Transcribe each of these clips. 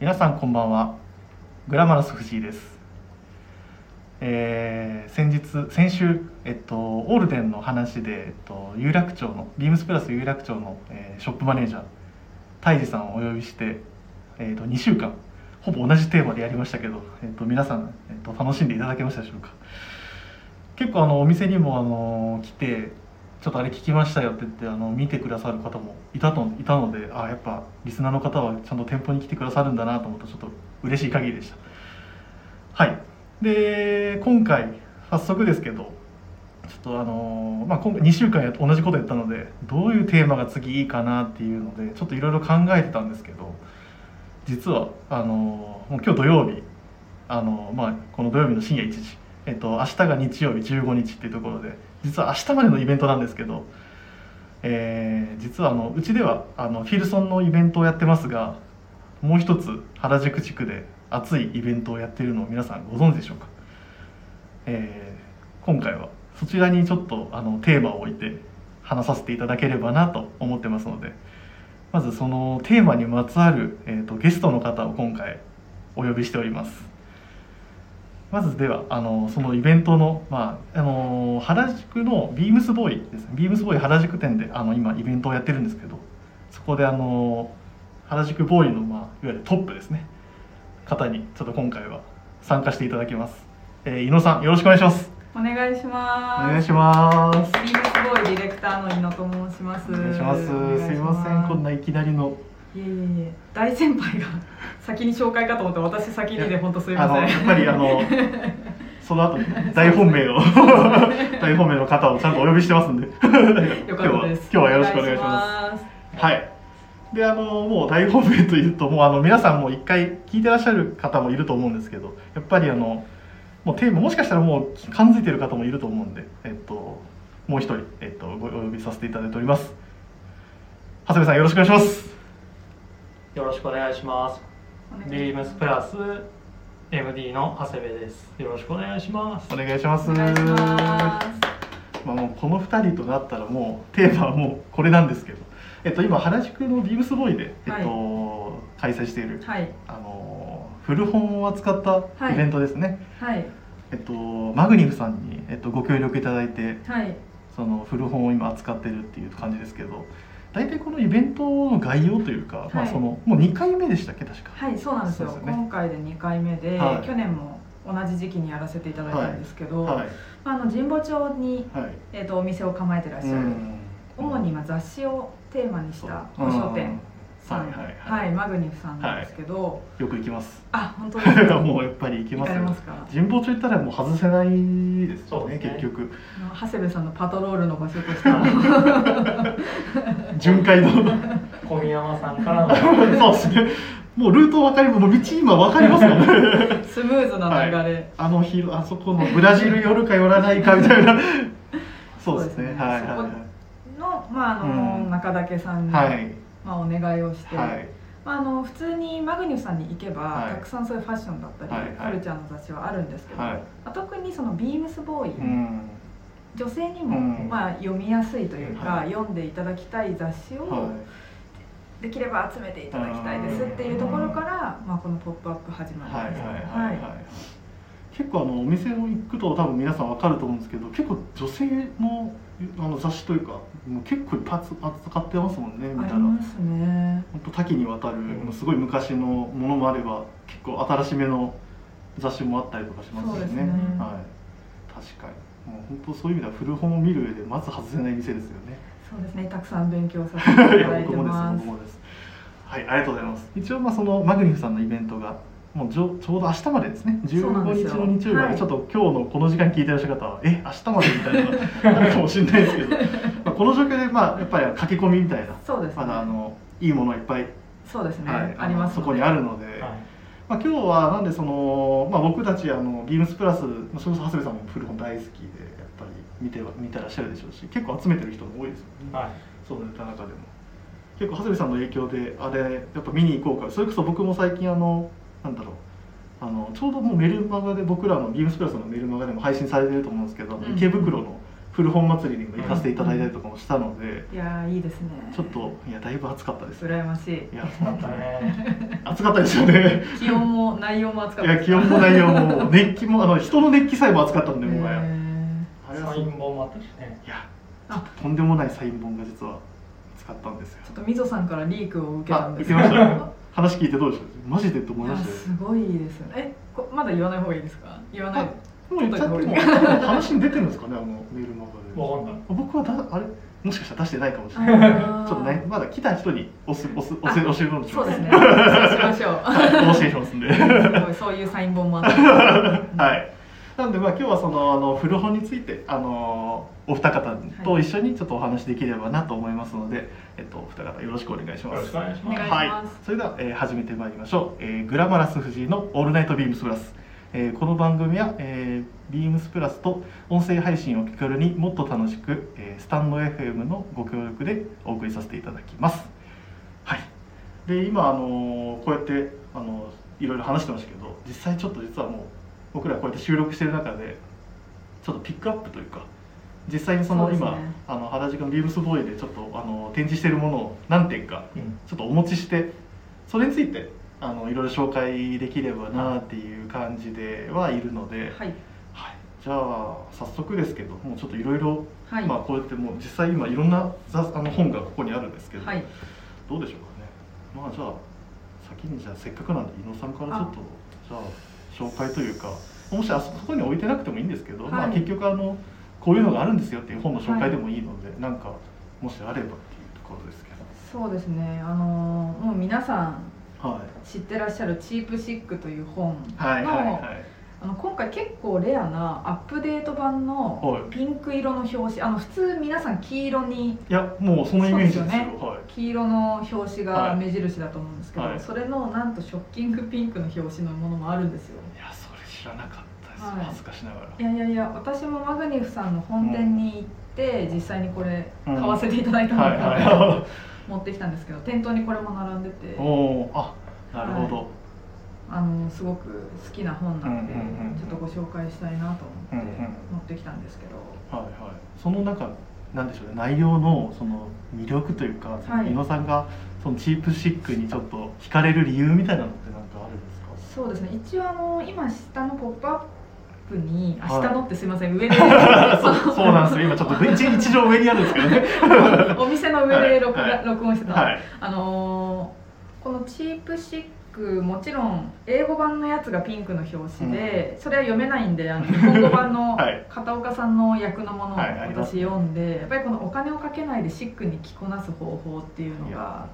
皆さんこんばんは。グラマラス藤井です、えー先日先週、えっと、オールデンの話で、えっと、有楽町のビームスプラス有楽町の、えーショップマネージャー泰治さんをお呼びして、えっと、2週間ほぼ同じテーマでやりましたけど、えっと、皆さん、えっと、楽しんでいただけましたでしょうか。結構あのお店にもあの来てちょっとあれ聞きましたよって言ってあの見てくださる方もいたといたのであやっぱリスナーの方はちゃんと店舗に来てくださるんだなと思うとちょっと嬉しい限りでした。はい。で今回早速ですけどちょっとあのまあ、今回2週間や同じことやったのでどういうテーマが次いいかなっていうのでちょっといろいろ考えてたんですけど実はあのもう今日土曜日あの、まあ、この土曜日の深夜1時、えっと、明日が日曜日15日っていうところで実は明日までのイベントなんですけど、えー実はあのうちではあのフィルソンのイベントをやってますがもう一つ原宿地区で熱いイベントをやっているのを皆さんご存知でしょうか、えー今回はそちらにちょっとあのテーマを置いて話させていただければなと思ってますのでまずそのテーマにまつわる、えー、とゲストの方を今回お呼びしております。まずではあのそのイベントの,、まあ、あの原宿のビームスボーイですね。ビームスボーイ原宿店であの今イベントをやってるんですけどそこであの原宿ボーイの、まあ、いわゆるトップですね。方にちょっと今回は参加していただきます、えー、井野さんよろしくお願いします。お願いしおます。願いします。ビームスボーイディレクターの井野と申します。お願いします。すいませんこんないきなりのいえいえ大先輩が 先に紹介かと思って私先にで本当すいません。あのやっぱりあの その後に大本命を 大本命の方をちゃんとお呼びしてますんで。今日は今日はよろしくお願いしますす。はいであのもう大本命というともうあの皆さんも一回聞いてらっしゃる方もいると思うんですけどやっぱりあのもうテーマもしかしたらもう感づいてる方もいると思うんでえっともう一人、えっと、ごお呼びさせていただいております長谷部さんよろしくお願いしますよろしくお願いします。ビームスプラス MD の長谷部です。よろしくお願いします。お。願いします。ます。まあ、もうこの2人となったらもうテーマはもうこれなんですけど、えっと、今原宿のビームスボーイで、えっと開催している、はい。あの古本を扱ったイベントですね、はい。えっと、マグニフさんに、えっと、ご協力いただいてはい。その古本を今扱ってるっていう感じですけど大体このイベントの概要というか、まあ、はいそのもう2回目でしたっけ確か、はいそうなんですよ。ね。今回で2回目で、はい。去年も同じ時期にやらせていただいたんですけど、はい。あの神保町に、はい。えー、とお店を構えてらっしゃる、うん。主に今雑誌をテーマにした古書店さん、はいはいははいいマグニフさんなんですけど、よく行きます。あ本当ですか？もうやっぱり行き行ますますか？神保町行ったらもう外せないですよねね。結局。長谷部さんのパトロールの場所としては。巡回の。小宮山さんからの。そうですね。もうルート分かりもう道今分かりますもんね。スムーズな流れ、あの日あそこのブラジル寄るか寄らないかみたいな。そうですね。はいはの,、まああのうん。中岳さんに、いはいまあ、お願いをして、はい。まあ、あの普通にマグニフさんに行けば、はい。たくさんそういうファッションだったり、はいはい。カルチャーの雑誌はあるんですけど、はい。まあ、特にそのビームスボーイ、うん。女性にも、うん。まあ、読みやすいというか、はい。読んでいただきたい雑誌を、はできれば集めていただきたいですっていうところから、まあ、この「ポップアップ始まりました。はい。はい結構あのお店を行くと多分皆さん分かると思うんですけど結構女性のあの雑誌というかもう結構いっぱい扱ってますもんね見あたらりますね。本当多岐にわたる、もうすごい昔のものもあれば結構新しめの雑誌もあったりとかしますよね。ね。はい。確かに。もう本当そういう意味では古本を見る上でまず外せない店ですよね。そうですね。たくさん勉強させていただいて僕もですます。僕。もです。はいありがとうございます。一応まあそのマグニフさんのイベントがもうちょちょうど明日までですね。そうなんです15よ日の日曜日まで、はい。ちょっと今日のこの時間聞いてらっしゃる方はえ明日までみたいなあるかもしれないですけど。まあこの状況でまあやっぱり駆け込みみたいなそうですね。まだあのいいものがいっぱい、そうですね。はい、ありますそこにあるので、はい。まあ、今日はなんでその、まあ、僕たちあのビームスプラスまあそれこそ長谷部さんも古本大好きでやっぱり見ては見てらっしゃるでしょうし結構集めてる人も多いですよね、はい。そうネタの中でも。結構長谷部さんの影響であれやっぱ見に行こうか。それこそ僕も最近あのなんだろう。あのちょうどもうメルマガで僕らのビームスプラスのメルマガでも配信されてると思うんですけど、うん。池袋の古本祭りにも行かせていただいたりとかもしたので、いやーいいですね。ちょっといやだいぶ暑かったです。羨ましい。いやだったね。暑暑かったですよね。気温も内容も暑かったいや気温も内容も熱気もあの人の熱気さえも暑かったんでもうへあーれはサイン本もあったしね。やあとんでもないサイン本が実は使ったんですよ。ちょっとみぞさんからリークを受けたあんです受けました話聞いてどうでした？マジでと思いましたよ。すごいですよね。えこまだ言わない方がいいですか？言わない。もう言っちゃっても話に出てるんですかね？あのメールの中で。わかんない。僕はだあれ？もしかしたら出してないかもしれない。ちょっとねまだ来た人に押す押す押せ教えるのそうですね。そうしましょう。お教えしますんで。すごいそういうサイン本もあって はい。なんでまあ今日はそのあの古本についてあのお二方と一緒にちょっとお話できればなと思いますので、えっとお二方よろしくお願いします。よろしくお願いしますはい。それでは、えー始めてまいりましょう。えーグラマラス藤井のオールナイトビームスプラス。えーこの番組は、えー、ビームスプラスと音声配信を気軽にもっと楽しく、えースタンド FM のご協力でお送りさせていただきます。はい。で今あのこうやってあのいろいろ話してましたけど実際ちょっと実はもう僕らこうやって収録してる中でちょっとピックアップというか実際にそのそうですね。今あの原宿のビームスボーイでちょっとあの展示しているものを何点かうん。ちょっとお持ちしてそれについてあのいろいろ紹介できればなっていう感じではいるので、はい。はい、じゃあ早速ですけどもうちょっといろいろはい。まあこうやってもう実際今いろんなざあの本がここにあるんですけど、はい。どうでしょうかね。まあじゃあ先にじゃあせっかくなんで伊野さんからちょっとじゃあ紹介というかもしあそこに置いてなくてもいいんですけど、まあはい結局あのこういうのがあるんですよっていう本の紹介でもいいので、なんかもしあればっていうところですけそうですね。あのもう皆さんどはい。知ってらっしゃる「チープシック」という本の、はいはいはいあの今回結構レアなアップデート版のはい。ピンク色の表紙あの普通皆さん黄色にいやもうそのイメージですよ。ね。はい。黄色の表紙はいが目印だと思うんですけど、はい。それのなんとショッキングピンクの表紙のものもあるんですよ。いやそれ知らなかったです、はい。恥ずかしながら。いやいやいや私もマグニフさんの本店に行って、実際にこれうん。買わせていただいたので、はいは持ってきたんですけど店頭にこれも並んでて。おあなるほど、あのすごく好きな本なので、ちょっとご紹介したいなと思って持ってきたんですけど、はいはい。その中なんでしょうね。内容のその魅力というか、は野さんがそのチープシックにちょっと惹かれる理由みたいなのってなんかあるんですか？そうですね。一応あの今下の「ポップアップにあはい。下のってすいません。上で。そ うそうなんですよ。今ちょっと一一条上にあるんですけどね。お店の上で録はい。録音してた、はい。あのーこのチープシックもちろん英語版のやつがピンクの表紙で、それは読めないんであの日本語版の はい。片岡さんの役のものを私読んで、やっぱりこのお金をかけないでシックに着こなす方法っていうのが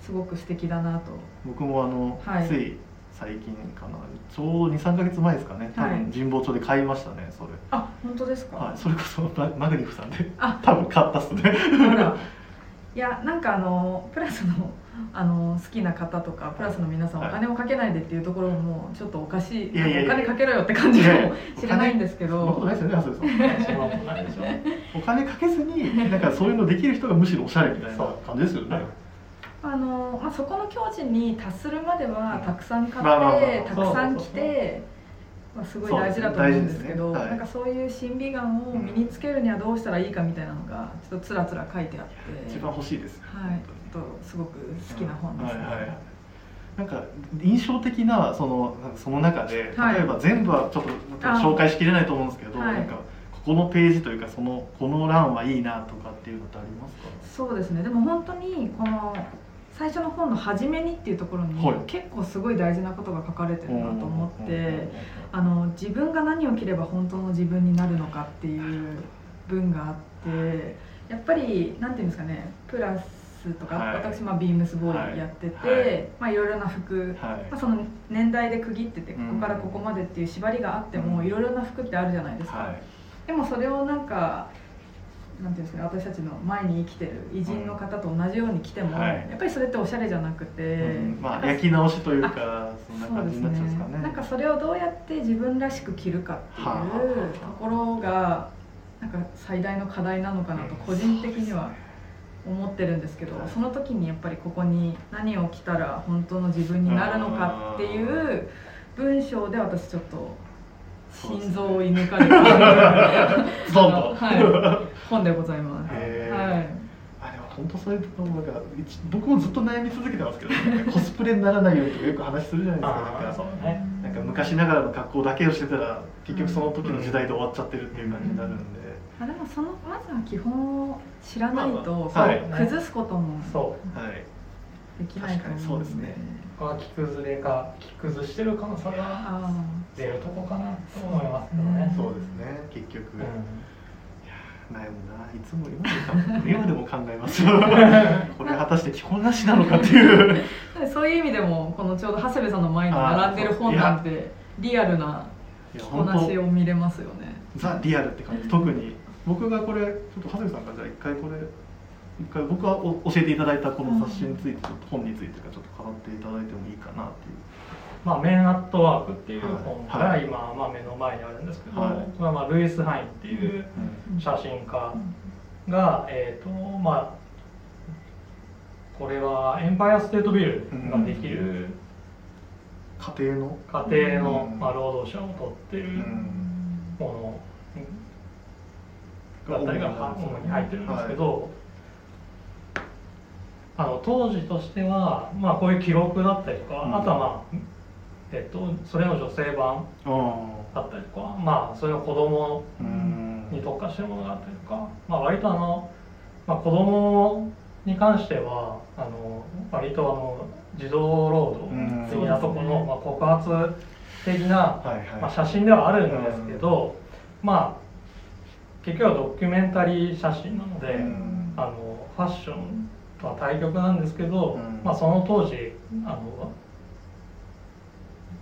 すごく素敵だなと。僕もあの、はい。つい最近かなちょうど23か月前ですかね。多はい。分神保町で買いましたねそれ。あ本当ですか、はいそれこそママグニフさんであ。多分買ったっすね。いやなんかあのプラスのあの好きな方とかプラスの皆さんおはい。金をかけないでっていうところもちょっとおかしいお金かけろよって感じかもしれないんですけど。お金かけずになんかそういうのできる人がむしろおしゃれみたいな感じですよね。あの、まあ、そこの境地に達するまではたくさん買ってたくさん着て、まあ、すごい大事だと思うんですけどなんかそういう審美眼を身につけるにはどうしたらいいかみたいなのがちょっとつらつら書いてあって。一番欲しいです。よはいとすごく好きな本ですね。はいはい。なんか印象的なそのその中ではい。例えば全部はちょっとあ紹介しきれないと思うんですけど、はい。なんかここのページというかそのこの欄はいいなとかっていうのってありますか？そうですね。でも本当にこの最初の本の初めにっていうところにはい。結構すごい大事なことが書かれてるなと思ってうんあの自分が何を着れば本当の自分になるのかっていう文があってやっぱりなんていうんですかねプラスとか、はい。私まあビームスボーイやってて、はい。まあいろいろな服、はい。まあ、その年代で区切っててこうん。こからここまでっていう縛りがあってもうん。いろいろな服ってあるじゃないですか。はい。でもそれをなんかなんていうんですかね私たちの前に生きてる偉人の方と同じように着ても、はい。やっぱりそれっておしゃれじゃなくて、うん。まあ焼き直しというかそんな感じになっちゃうんですかね。なんかそれをどうやって自分らしく着るかっていうところがなんか最大の課題なのかなと個人的には思ってるんですけど、はい。その時にやっぱりここに何を着たら本当の自分になるのかっていう文章で私ちょっと心臓を射抜かれた。はい、本でございます。はい。あでも本当そういうところもなんか一僕もずっと悩み続けてますけど、なんかコスプレにならないようにとかよく話するじゃないですか。ね。なんか昔ながらの格好だけをしてたら結局その時の時代で終わっちゃってるっていう感じになるんで、あでもそのまずは基本を知らないと、まあまあはい。崩すこともそうはい。できないかにそうですね。ここは着崩れか着崩してる可能性があ出るとこかなと思いますけどねそうですね。結局、うん。悩むな。いつも今でも 今でも考えますよ。これ果たして着こなしなのかっていう。あ そういう意味でもこのちょうど長谷部さんの前に並んでる本なんてリアルないや着こなしを見れますよね。ザ・リアルって感じ。特に僕がこれちょっと長谷部さんからじゃあ一回これ一回僕はお教えていただいたこの冊子についてちょっと本についてかちょっと語っていただいてもいいかなっていう。まあ、メンアットワークっていう本がはい。今、まあ、目の前にあるんですけど、はい。これはまあルイス・ハインっていう写真家が、えーとまあ、これはエンパイアステートビルができる家庭の？家庭の、うん。まあ、労働者を取ってるものだったりが主に入ってるんですけど、あの当時としては、まあ、こういう記録だったりとか、うん。あとはまあ、えっと、それの女性版あだったりとか、まあ、それの子供に特化してるものがあったりとか、まあ、割とあの、まあ、子供に関してはあの割とあの児童労働的なところの、うんまあ、告発的な、まあ、写真ではあるんですけど、まあ結局はドキュメンタリー写真なので、うん。あのファッションとは対極なんですけど、うん。まあ、その当時あの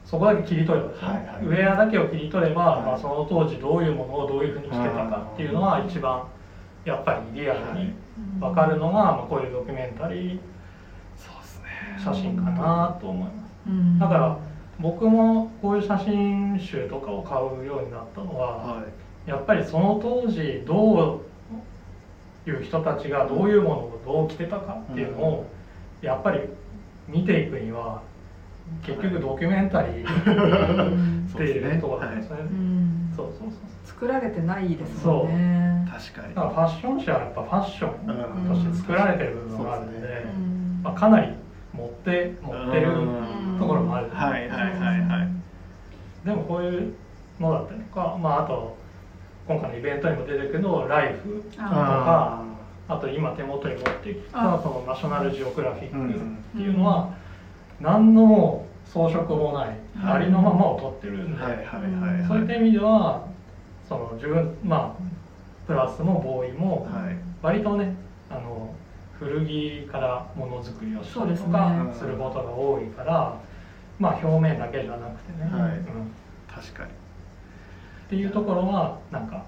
そこだけ切り取ればはいはい。ウェアだけを切り取れば、はい。まあ、その当時どういうものをどういうふうに着てたかっていうのは一番やっぱりリアルに分かるのが、まあ、こういうドキュメンタリーそうですね。写真かなと思います。うん。だから僕もこういう写真集とかを買うようになったのは、はいやっぱりその当時どういう人たちがどういうものをどう着てたかっていうのをやっぱり見ていくには結局ドキュメンタリーう んっていうところなんですね。うん。そうそうそう。作られてないですもんね。確かに。だからファッション誌はやっぱファッションとして作られてる部分があるので、まあ、かなり持って持ってるうん。ところもある。はいはいはいはい。でもこういうのだったりとか、まあ、あと今回のイベントにも出てるけどライフとかあと今手元に持ってきたあそのナショナルジオグラフィッうんクっていうのは何の装飾もないうん。ありのままを撮ってるんで、はいはいはいはい。そういった意味ではその自分まあプラスもボーイもはい。割とねあの古着からものづくりをしたりとそうかですね。することが多いから、まあ表面だけじゃなくてね、はい。うん。確かにっていうところはなんか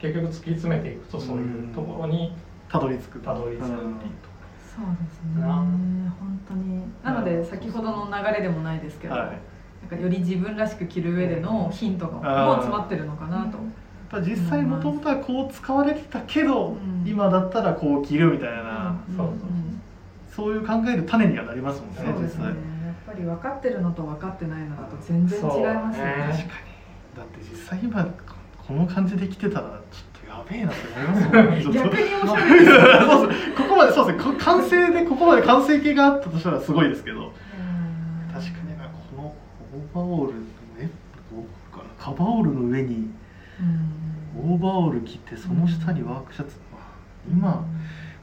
結局突き詰めていくとそういうところにたどり着く。たどり着くっていうとそうですね。な本当に。なので先ほどの流れでもないですけど、はい。なんかより自分らしく着る上でのヒントがもう詰まってるのかなと、実際もともとはこう使われてたけど、うん。今だったらこう着るみたいな、うんそうそうそう。いう考える種にはなりますもんねそうですね。やっぱり分かってるのと分かってないのだと全然違いますよねね確かにだって実際今この感じで着てたらちょっとやべえなって思いますもん。逆におしゃれですよそう。ですここまでそうですねこ完成でここまで完成形があったとしたらすごいですけど。確かになこのオーバーオールねカバーオールの上にうん。オーバーオール着てその下にワークシャツ、まあ今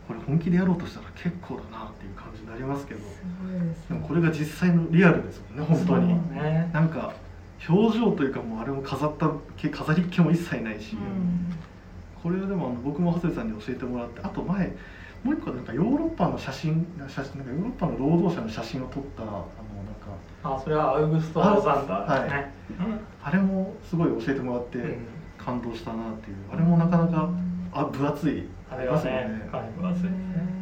これ本気でやろうとしたら結構だなっていう感じになりますけど。ですね。でもこれが実際のリアルですもんね本当に。そうね。なんか表情というかもうあれも飾った毛飾りっ気も一切ないし、うん。これはでもあの僕も長谷さんに教えてもらってあと前もう一個なんかヨーロッパの写真写真なんかヨーロッパの労働者の写真を撮ったあのなんか。あそれはアウグスト・ロザンダーですね、あれもすごい教えてもらってうん。感動したなっていう。あれもなかなかあ分厚い。あれはりねかなり分厚いですね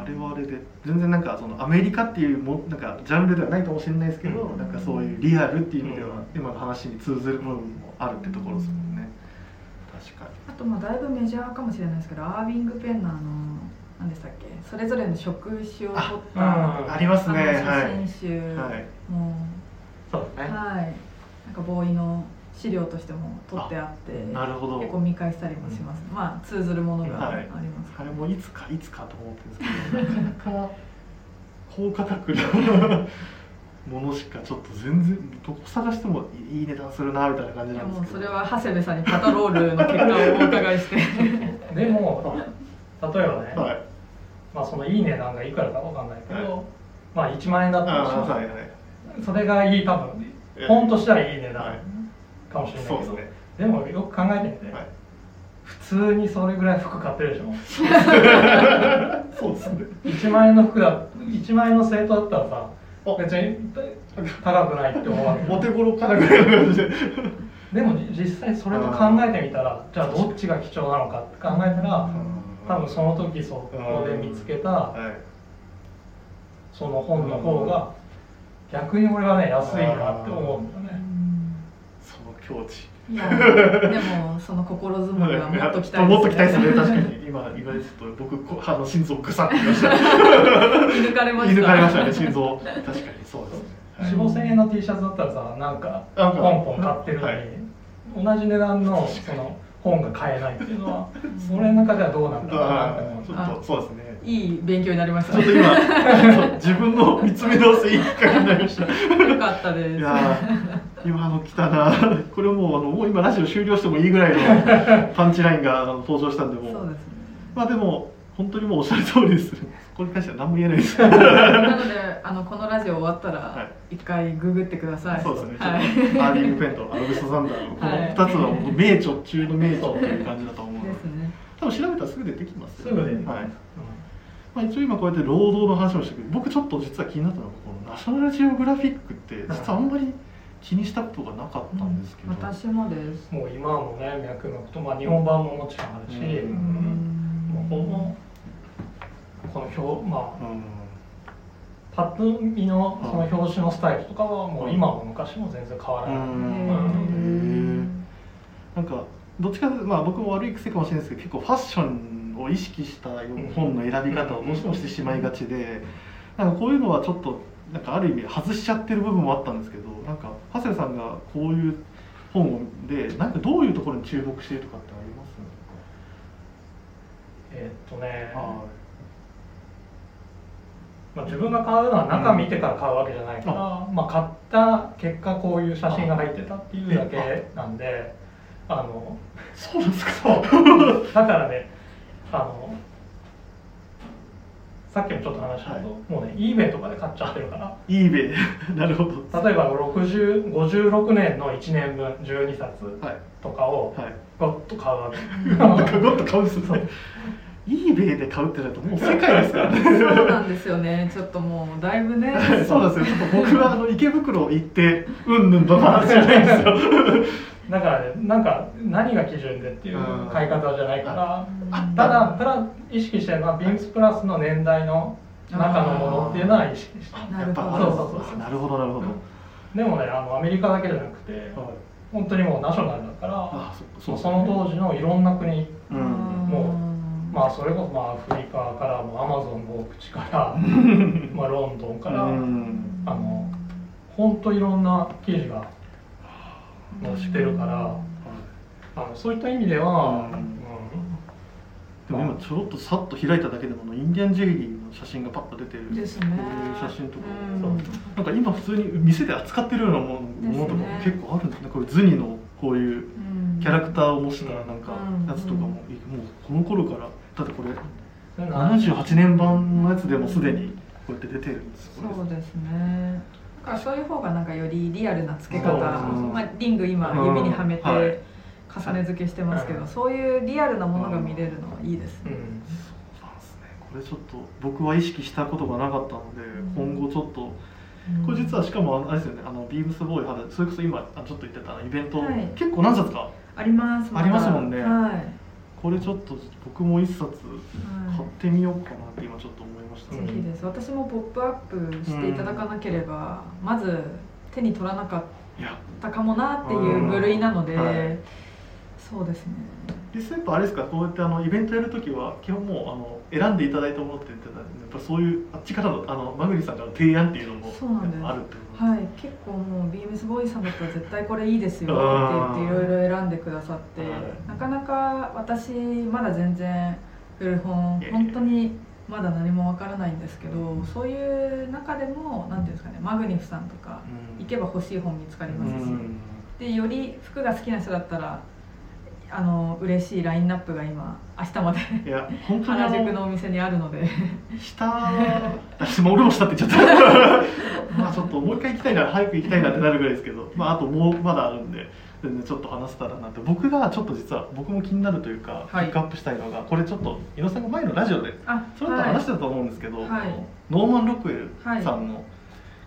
あれはあれで全然なんかそのアメリカっていうもなんかジャンルではないかもしれないですけど、うん。なんかそういうリアルっていう意味では、うん。今の話に通ずる部分もあるってところですもんね。確かに。あとまあだいぶメジャーかもしれないですけどアービング・ペンのあの何でしたっけ？それぞれの職種を取ったあありますね。写真集はい。もそうだね。はい。なんかボーイの資料としても取ってあってなるほど。結構見返したりもします、まあ通ずるものがあります、あれもいつかいつかと思ってるんですけど なかなか高価格のものしかちょっと全然どこ探してもいい値段するなみたいな感じなんですけど。もうそれは長谷部さんにパトロールの結果をお伺いして。でも例えばね、はい。まあそのいい値段がいくらかわかんないけど、はい。まあ1万円だったあとしますーはいはい。それがいい多分え本としてはいい値段。はいかもしれないけど、そうですね。でもよく考えてみて、はい。普通にそれぐらい服買ってるでしょ。そうですね。1万円の服だ1万円の生徒だったらさあ。別に高くないって思うわけ。お手頃かなぐらいの感じで。でも実際それと考えてみたらじゃあどっちが貴重なのかって考えたら多分その時そこで見つけたはい。その本の方が逆に俺はね安いなって思うんだよね境地いやでもその心づもりはもっと期待ね。もっと期待ですね確かに今言われてちょっと僕こあの心臓ぐさってきました。見抜かれました。見抜かれましたね心臓。確かにそうですね。4 5千円の T シャツだったらさなんかポンポン買ってるのに、はい。同じ値段のその本が買えないっていうのは俺の中ではどうなんだろうなって思う。ちょっとそうですね。いい勉強になりました。ちょっと今 そう自分の見つめ直すいいきっかけになりました。よかったです。いやー今の来たな。これもうあのもう今ラジオ終了してもいいぐらいの パンチラインが登場したんでもそうですね。まあでも本当にもうおっしゃる通りです。これに関しては何も言えないです。なのであのこのラジオ終わったはらい。一回ググってください。そうですね、はいちょっとアーディングペンとアルベスト・ザンダーのこの2つは名著中の名著という感じだと思うので。ですね。多分調べたらすぐ出てきますよすぐで、はい。まあ、一応今こうやって労働の話をしてくる。僕ちょっと実は気になったのがこのナショナルジオグラフィックって実はあんまり気にしたことがなかったんですけど、私もです。もう今もね脈々と、まあ、日本版ももちろんあるし、うん。もうこのこの表まあうん。パッと見のその表紙のスタイルとかはもう今も昔も全然変わらない、うん。なんかどっちかというとまあ僕も悪い癖かもしれないですけど結構ファッションを意識した本の選び方をどうしてもしてしまいがちでなんかこういうのはちょっとなんかある意味外しちゃってる部分もあったんですけどなんか長谷さんがこういう本でなんかどういうところに注目しているとかってあります？えーっとね、はまあ、自分が買うのは中見てから買うわけじゃないから、まあ、買った結果こういう写真が入ってたっていうだけなんであのそうなんですか？そう。だからねあのさっきもちょっと話したけど、もうね eBay とかで買っちゃってるから。eBay なるほど。例えば60 56年の1年分12冊はい。とかをはい。ゴッと買うわけ、なんかゴッと買う。んですね eBay で買うってなるともう世界ですからね。そうなんですよね。ちょっともうだいぶね。そうなんですよ。ちょっと僕はあの池袋行ってうんぬんの話じゃないんですよ。だからねなんか何が基準でっていう買い方じゃないからうん。ただただ意識してるのはビームスプラスの年代の中のものっていうのは意識してなるほど。なるほどなるほど。でもねあのアメリカだけじゃなくて本当にもうナショナルだからあそその当時のいろんな国うん。もまあそれこそまあアフリカからもアマゾンの奥地から まあロンドンからうん。あの本当いろんな記事が載ってるからあのそういった意味では、うん。うん。でも今ちょろっとさっと開いただけでもインディアンジェリーの写真がパッと出てる。ですね。こういう写真とか。うん。なんか今普通に店で扱ってるようなもの,、ものとかも結構あるんですね。こういうズニのこういうキャラクターを模したなんかうん。やつとかも、もうこの頃からだってこれそれな78年版のやつでもすでにこうやって出てるんですそうですね。だからそういう方がなんかよりリアルな付け方、まあ、リング今うん指にはめてはい。重ね付けしてますけど、うんそういうリアルなものが見れるのはいいですね、うん。そうなんですね。これちょっと僕は意識したことがなかったので、うん。今後ちょっとこれ実はしかもあれですよね。あのビームスボーイ肌それこそ今あちょっと言ってたイベント、はい。結構何冊かありますありますもんね。はい、これちょっと僕も一冊買ってみようかなって今ちょっと思いました、うん。ぜひです。私も「ポップアップしていただかなければ、まず手に取らなかったかもなっていう部類なので、うんはいそうですね実際や。っぱあれですかこうやってあのイベントやるときは基本もうあの選んでい。ただいたものって言ってたんでやっぱそういうあっちからのあのマグリさんからの提案っていうのもそうなんですあるってことはい、結構もうビームスボーイさんだったら絶対これいいですよって言っていろいろ選んでくださって、はい。なかなか私まだ全然古本本当にまだ何もわからないんですけどそういう中でも何ていうんですかねマグニフさんとかうん。行けば欲しい本見つかりますし、うん。でより服が好きな人だったらあの嬉しいラインナップが今明日までいや本当にあ原宿ののお店にあるので。下私も俺も下って言っちゃったまあちょっともう一回行きたいな早く行きたいなってなるぐらいですけどまああともうまだあるんで全然ちょっと話せたらなって。僕がちょっと実は僕も気になるというか、はい。ピックアップしたいのがこれちょっと井野さんが前のラジオであそれと話してたと思うんですけど、はい。ノーマン・ロックウェルさんの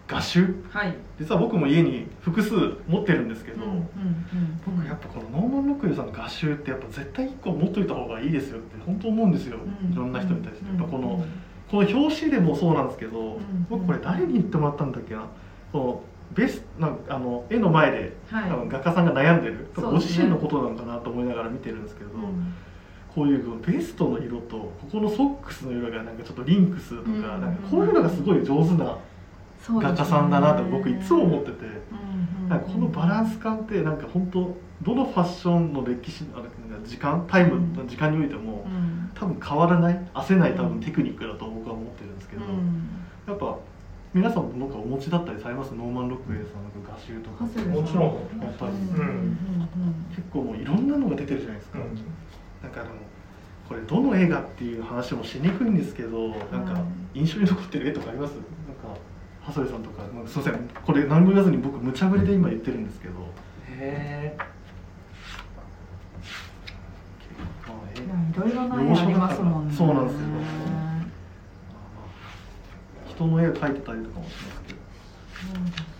画集、はい、実は僕も家に複数持ってるんですけど、僕やっぱこのノーマン・ロックウェルさんの画集ってやっぱ絶対1個持っといた方がいいですよって本当思うんですよ、いろんな人に対して。やっぱこの、この表紙でもそうなんですけど、ん。僕これ誰に言ってもらったんだっけな。このベスなんかあの絵の前で、はい。多分画家さんが悩んでる、ね。自身のことなのかなと思いながら見てるんですけど、うん。こういうベストの色とここのソックスの色がなんかちょっとリンクするとか,、うん。なんかこういうのがすごい上手な画家さんだなと僕いつも思ってて、うんうんなんかこのバランス感ってなんか本当どのファッションの歴史あれなんか時間タイムの時間においても、うん。多分変わらない褪せない多分テクニックだと僕は思ってるんですけど、うん。やっぱ皆さんもなんかお持ちだったりされます？ノーマン・ロックウェルさんの画集とかもちろん。やっぱりうん。うん結構もういろんなのが出てるじゃないですか、うん。だからこれどの映画っていう話もしにくいんですけどなんか印象に残ってる絵とかあります？長谷部さんとか、まあ、すいません。これ何も言わずに僕無茶ぶりで今言ってるんですけど。へまあえうんいろいろな絵ありますもんね。そうなんですよ。人の絵を描いてたりとかもしますけど。でも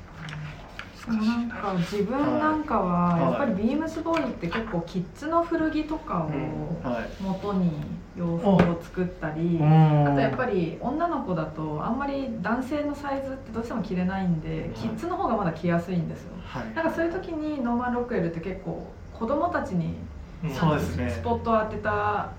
なんか自分なんかはやっぱりビームスボーイって結構キッズの古着とかをはい。元に洋服を作ったりああとやっぱり女の子だとあんまり男性のサイズってどうしても着れないんでキッズの方がまだ着やすいんですよ。はい。なんかそういう時にノーマン・ロックウェルって結構子供たちにスポットを当てた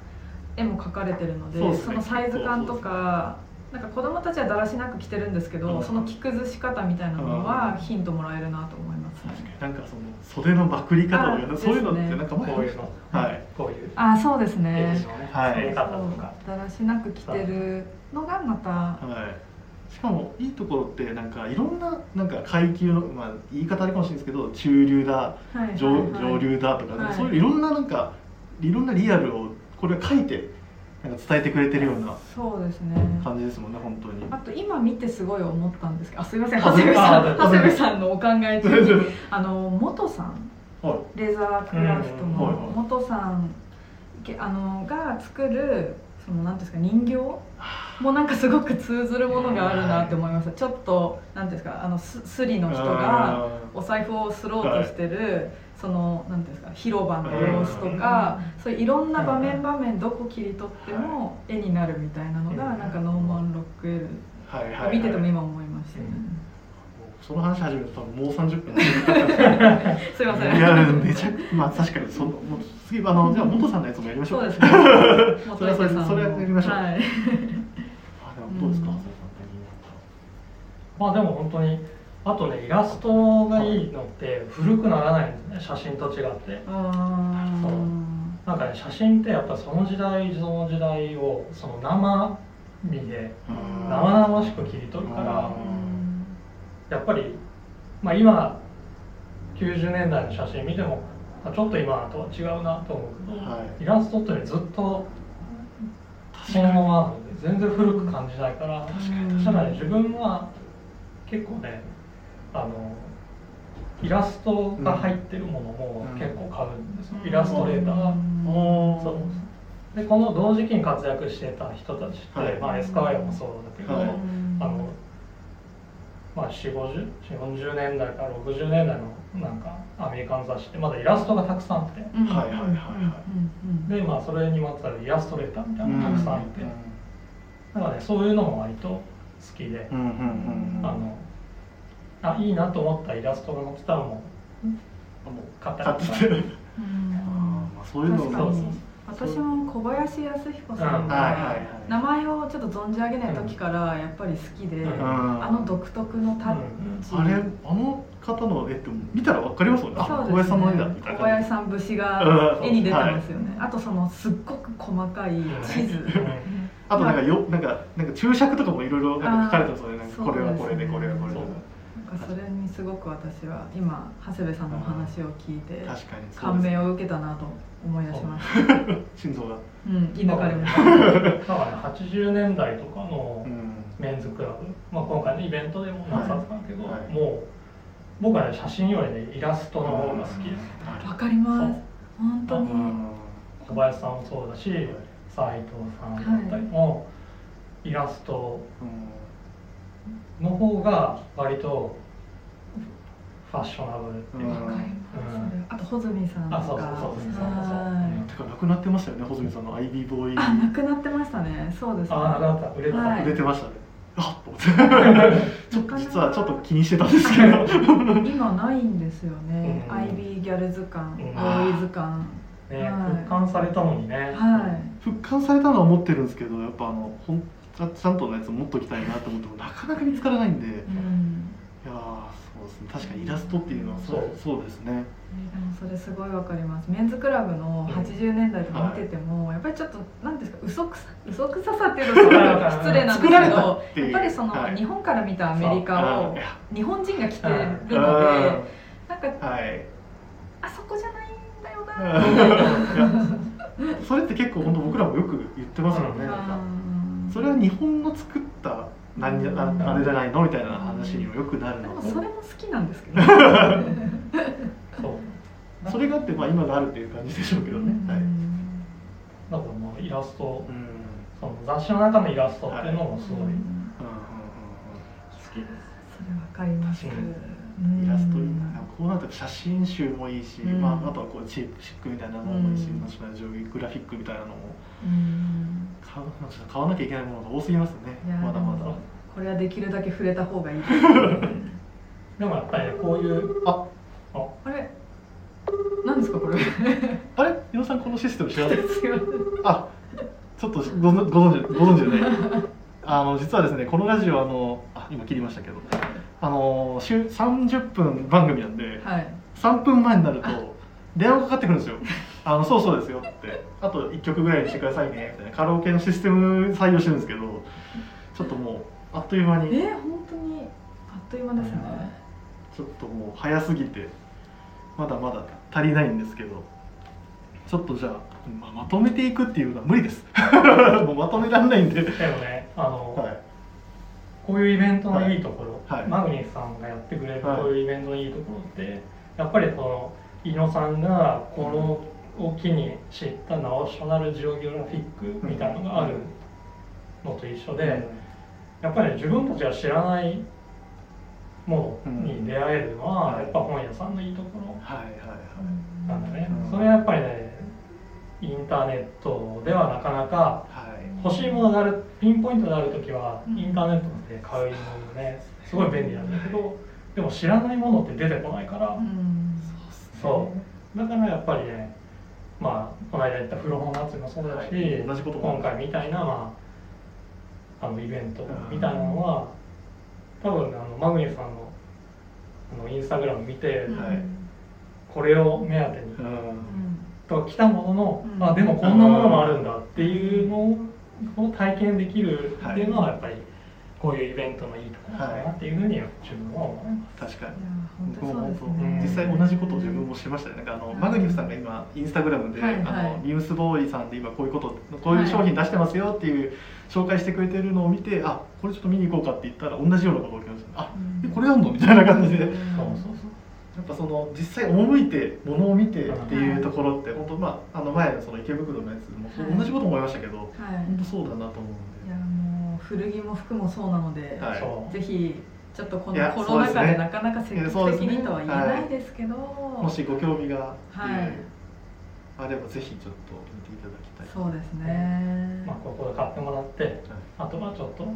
絵も描かれてるのでそのサイズ感とかなんか子供たちはだらしなく着てるんですけど、うん。その着崩し方みたいなのはヒントもらえるなと思います。ね。なんかその袖のまくり方とかあそういうのっですね。てなんか前こういうの。はい。こういう？あそうです絵ねのねはい。作り方とか。だらしなく着てるのがまたはい、しかもいいところってなんかいろんななんか階級の、まあ、言い方あれかもしれないですけど中流だはい上,、はいはい。上流だとか、はいそういういろんななんかいろんなリアルをこれ書いてなんか伝えてくれてるようなそうですね。感じですもんね本当に。あと今見てすごい思ったんです。けどあすいません。あ長谷部さん。あ長谷部さんのお考え中に。あの元さん。はい。レザークラフトのうん。はいはい。元さん。けあのが作るそのなんていうんですか人形？もなんかすごく通ずるものがあるなって思いましたちょっとなんていうんですかあのススリの人がお財布をすろうとしてる、そのなんていうんですか広場の様子とか、そういういろんな場面場面どこ切り取っても絵になるみたいなのが、うんなんかノーマン・ロックウェル、はいはいはい。見てても今思いましたね、その話始めると多分もう30分。い すいません。やめちゃまあ確かにそのもう次あのじゃあ元さんのやつもやりましょう。そうですね。それはそれ元井さんのそれはやりましょう。はい。あでもどうですか、まあでも本当にあとねイラストがいいのって古くならないんですね写真と違って。あなんかね写真ってやっぱその時代その時代をその生身でうん生々しく切り取るからーやっぱりまあ今90年代の写真見てもあちょっと今とは違うなと思うけど、はい。イラストってねずっとそのままなので全然古く感じないから確かに。自分は結構ねあのイラストが入ってるものもうん。結構買うんですよ、イラストレーターが。でこの同時期に活躍してた人たちって、はい。まあ、エスカワイアもそうだけど、はい。あのまあ、4 5 0年代から60年代のなんかアメリカの雑誌ってまだイラストがたくさんあって。うん。はいはいはいはい。うんで、まあ、それにまつわるイラストレーターみたいなのがたくさんいて、だからねそういうのも割と好きで、うんうんうんうん。あのあいいなと思ったイラストが載ってたのももう買ったりとか買っててうん。あーまあそういうの確かに私も小林康彦さんうん。がはいはいはい。名前をちょっと存じ上げない時からやっぱり好きで、うん。あの独特のタッチ、あれあの方の絵って見たらわかりますもんね？あそう小林さんの絵だみたいな。小林さん節がうん。絵に出てますよね、あとそのすっごく細かい地図、あとなんかよなんかなんか注釈とかもいろいろ書かれてますよね。これはこれでこれはこれでなんかそれにすごく私は今長谷部さんのお話を聞いて確かに感銘をを受けたなと思い出しました。心臓が。うん、射抜かれました。だからね80年代とかのうん。メンズクラブ、まあ、今回のイベントでも何冊かだけど、はい。はいもう僕はね写真よりねイラストの方が好きです、わかります。本当に。小林さんもそうだし斉藤さんだったりも、イラストの方が割とファッショナブルっていうか、わかります。あと穂積さんとか。あそうそうそうそうそう。はいてか亡くなってましたよね穂積さんの IB ボーイ。あ、なくなってましたね。そうですね。ああなた。売れてた、はい。出てましたね。あっと 実はちょっと気にしてたんですけど。今ないんですよね。うん。IB ギャル図鑑、うん。ボーイ図鑑。ねはい。復刊されたのにね、はい。復刊されたのは持ってるんですけどやっぱあのほんちゃんとのやつ持っときたいなと思ってもなかなか見つからないんで。いうん。やーそうですね。確かにイラストっていうのはそうそう。ですね。でもそれすごいわかります。メンズクラブの80年代とか見てても、やっぱりちょっと何ですか嘘くさ嘘くささっていうのは失礼なんですけどやっぱりその、はい。日本から見たアメリカを日本人が着てるのでうん。なんかはい。あそこじゃないんだよな いやそれって結構本当僕らもよく言ってますよね、うんなんか。うんそれは日本の作った何じゃあうん。あれじゃないの？みたいな話にもよくなるでのもそれも好きなんですけど そう。それがあってまあ今があるっていう感じでしょうけどね、はい。だからもうイラストうん。その雑誌の中のイラストっていうのもすごい好うん。きです、それわかります、イラストいいなこうなると写真集もいいし、うん。まあ、あとはこうチープシックみたいなのもいいし、うん。ナショナルジョグラフィックみたいなのもうん。買う買わなきゃいけないものが多すぎますね。まだまだ。これはできるだけ触れた方がいい。ですねでもやっぱりねこういうああ。あれ？何ですかこれ？あれ？伊野さんこのシステム知らない？あちょっとごご存知ご存知でねあの実はですねこのラジオあのあ今切りましたけどあの週30分番組なんではい。3分前になると電話がかかってくるんですよ「あのそうそうですよ」って「あと1曲ぐらいにしてくださいね」みたいな。カラオケのシステム採用してるんですけどちょっともうあっという間に。えー、本当にあっという間ですね。ちょっともう早すぎてまだまだ足りないんですけどちょっとじゃあ、ままとめていくっていうのは無理です。もうまとめられないんで、でもねあの、はい、こういうイベントのいいところ、はい。マグニスさんがやってくれるはい。こういうイベントのいいところって、やっぱりその伊野さんがこのを機に知ったナオショナルジオギラフィックみたいなのがあるのと一緒で、やっぱり自分たちが知らないものに出会えるのは、うん。やっぱ本屋さんのいいところなんだね、うん。それはやっぱりねインターネットではなかなかはい欲しいものがあるピンポイントである時はうん。インターネットで買うものねすごい便利なんだけどでも知らないものって出てこないから、うん。そう。だからやっぱりねまあこの間言った古本祭りもそうだし、はい。同じこと今回みたいな、まあ、あのイベントみたいなのは多分あのマグニさんのあのインスタグラム見て、これを目当てにうん。と来たものの、うん。あでもこんなものもあるんだっていうのを体験できるっていうのはやっぱりこういうイベントのいいところだなっていうふうに自分は思います。確かに。ね。実際同じことを自分もしましたよなんかあの、はいマグニフさんが今インスタグラムで、はいはいあのニュースボーイさんで今こういうことこういう商品出してますよっていう紹介してくれてるのを見てあこれちょっと見に行こうかって言ったら同じようなことが起きましたあえこれあんの？みたいな感じで。やそうそうそうっぱその実際赴いて物を見てっていうところって本当まああの前のその池袋のやつもはい。同じこと思いましたけど、はい。本当そうだなと思うんいやでもう古着も服もそうなので、はい。ぜひちょっとこいやのコロナ禍でなかなか積極的にとは言えないですけど、もしご興味が、はい。あればぜひちょっと見ていただきたい。そうですね、まあ、ここで買ってもらってあとはちょっと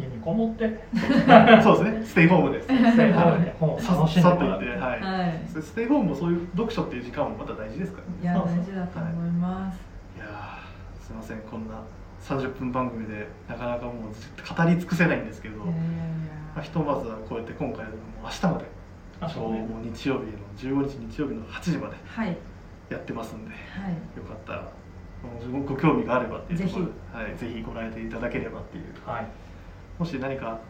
家にこもって。そうですね。ステイホームです。ステイホームで本をさ楽しんでさっともらって。はい、はい。ステイホームもそういう読書っていう時間もまた大事ですからね。いや大事だと思います。い。やーすいません。こんな30分番組でなかなかもうずっと語り尽くせないんですけど、いやいやいまあ、ひとまずはこうやって今回でも明日まであそうね。もう日曜日の15日日曜日の8時までやはい。やってますんで。はい。よかったらごご興味があればっていうところで。ぜはい、ぜひご来店いただければっていうはいもし何か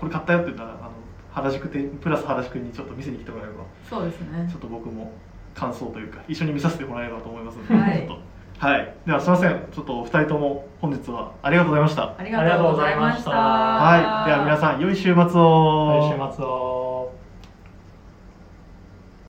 これ買ったよって言ったらあの原宿店プラス原宿にちょっと見せに来てもらえればそうですね。ちょっと僕も感想というか一緒に見させてもらえればと思いますので、はい。ちょっと。はい。ではすいません。ちょっとお二人とも本日はありがとうございましたありがとうございました。ありがとうございました。はい。では皆さん良い週末を。良い週末を